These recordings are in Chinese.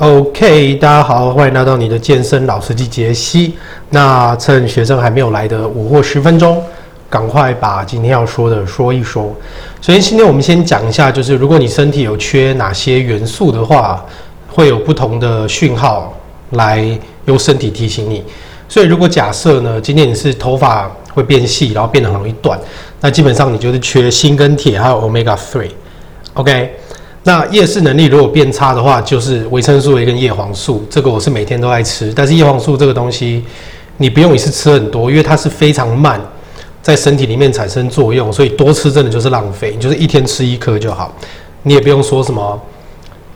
OK，大家好，欢迎来到你的健身老司机杰西。那趁学生还没有来的五或十分钟，赶快把今天要说的说一说。首先，今天我们先讲一下，就是如果你身体有缺哪些元素的话，会有不同的讯号来用身体提醒你。所以，如果假设呢，今天你是头发会变细，然后变得很容易断，那基本上你就是缺锌跟铁，还有 Omega Three。OK。那夜视能力如果变差的话，就是维生素 A 跟叶黄素，这个我是每天都在吃。但是叶黄素这个东西，你不用一次吃很多，因为它是非常慢在身体里面产生作用，所以多吃真的就是浪费。你就是一天吃一颗就好，你也不用说什么，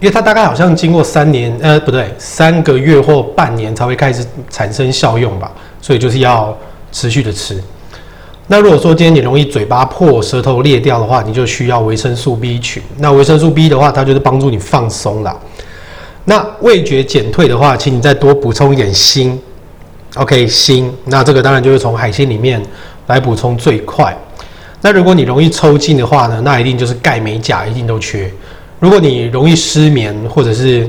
因为它大概好像经过三年，呃，不对，三个月或半年才会开始产生效用吧，所以就是要持续的吃。那如果说今天你容易嘴巴破、舌头裂掉的话，你就需要维生素 B 群。那维生素 B 的话，它就是帮助你放松啦。那味觉减退的话，请你再多补充一点锌。OK，锌。那这个当然就是从海鲜里面来补充最快。那如果你容易抽筋的话呢，那一定就是钙、镁、钾一定都缺。如果你容易失眠，或者是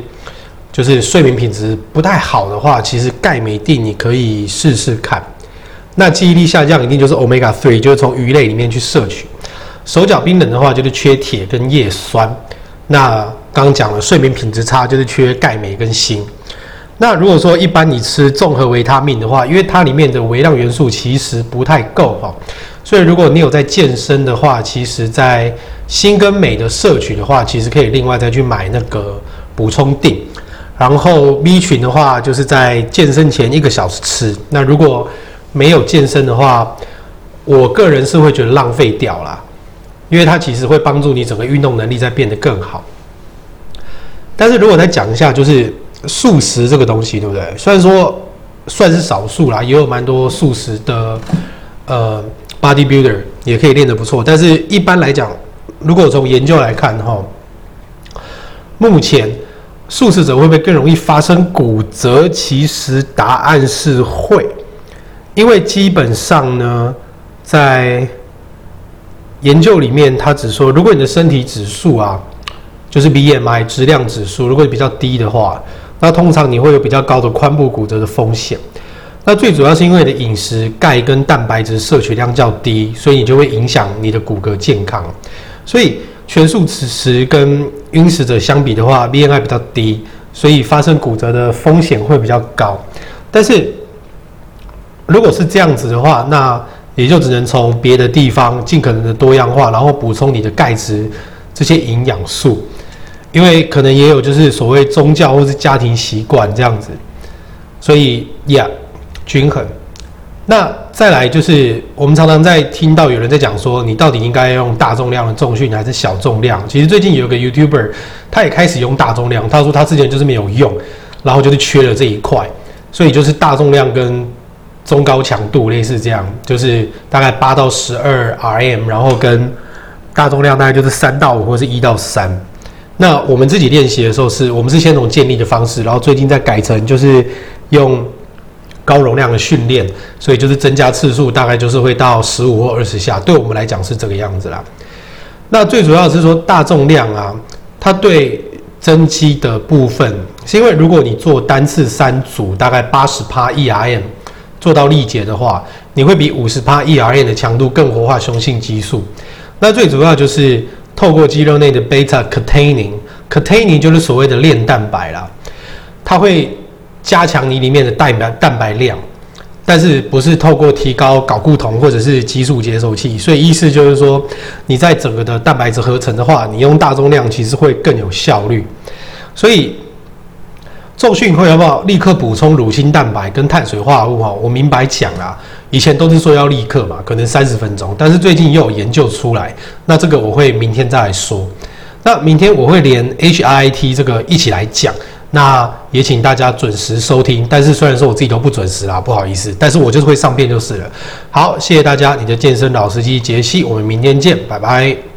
就是睡眠品质不太好的话，其实钙、镁、锭你可以试试看。那记忆力下降一定就是 Omega Three，就是从鱼类里面去摄取。手脚冰冷的话，就是缺铁跟叶酸。那刚讲了，睡眠品质差就是缺钙、镁跟锌。那如果说一般你吃综合维他命的话，因为它里面的微量元素其实不太够哈，所以如果你有在健身的话，其实在锌跟镁的摄取的话，其实可以另外再去买那个补充锭。然后 B 群的话，就是在健身前一个小时吃。那如果没有健身的话，我个人是会觉得浪费掉啦，因为它其实会帮助你整个运动能力在变得更好。但是如果再讲一下，就是素食这个东西，对不对？虽然说算是少数啦，也有蛮多素食的呃 bodybuilder 也可以练得不错。但是一般来讲，如果从研究来看哈，目前素食者会不会更容易发生骨折？其实答案是会。因为基本上呢，在研究里面，他只说，如果你的身体指数啊，就是 BMI 质量指数，如果你比较低的话，那通常你会有比较高的髋部骨折的风险。那最主要是因为你的饮食钙跟蛋白质摄取量较低，所以你就会影响你的骨骼健康。所以全素食跟荤食者相比的话，BMI 比较低，所以发生骨折的风险会比较高。但是如果是这样子的话，那也就只能从别的地方尽可能的多样化，然后补充你的钙质这些营养素，因为可能也有就是所谓宗教或是家庭习惯这样子，所以呀，均衡。那再来就是我们常常在听到有人在讲说，你到底应该用大重量的重训还是小重量？其实最近有个 YouTuber，他也开始用大重量，他说他之前就是没有用，然后就是缺了这一块，所以就是大重量跟中高强度类似这样，就是大概八到十二 RM，然后跟大重量大概就是三到五或是一到三。那我们自己练习的时候是，我们是先从建立的方式，然后最近再改成就是用高容量的训练，所以就是增加次数，大概就是会到十五或二十下。对我们来讲是这个样子啦。那最主要是说大重量啊，它对增肌的部分，是因为如果你做单次三组，大概八十趴 ERM。做到力竭的话，你会比五十趴 ERM 的强度更活化雄性激素。那最主要就是透过肌肉内的 beta catenin，catenin 就是所谓的链蛋白啦，它会加强你里面的蛋白蛋白量，但是不是透过提高睾固酮或者是激素接受器。所以意思就是说，你在整个的蛋白质合成的话，你用大重量其实会更有效率。所以。重训会要不要立刻补充乳清蛋白跟碳水化合物？哈，我明白讲啦，以前都是说要立刻嘛，可能三十分钟，但是最近又有研究出来，那这个我会明天再来说。那明天我会连 HIIT 这个一起来讲，那也请大家准时收听。但是虽然说我自己都不准时啦，不好意思，但是我就是会上片就是了。好，谢谢大家，你的健身老司机杰西，我们明天见，拜拜。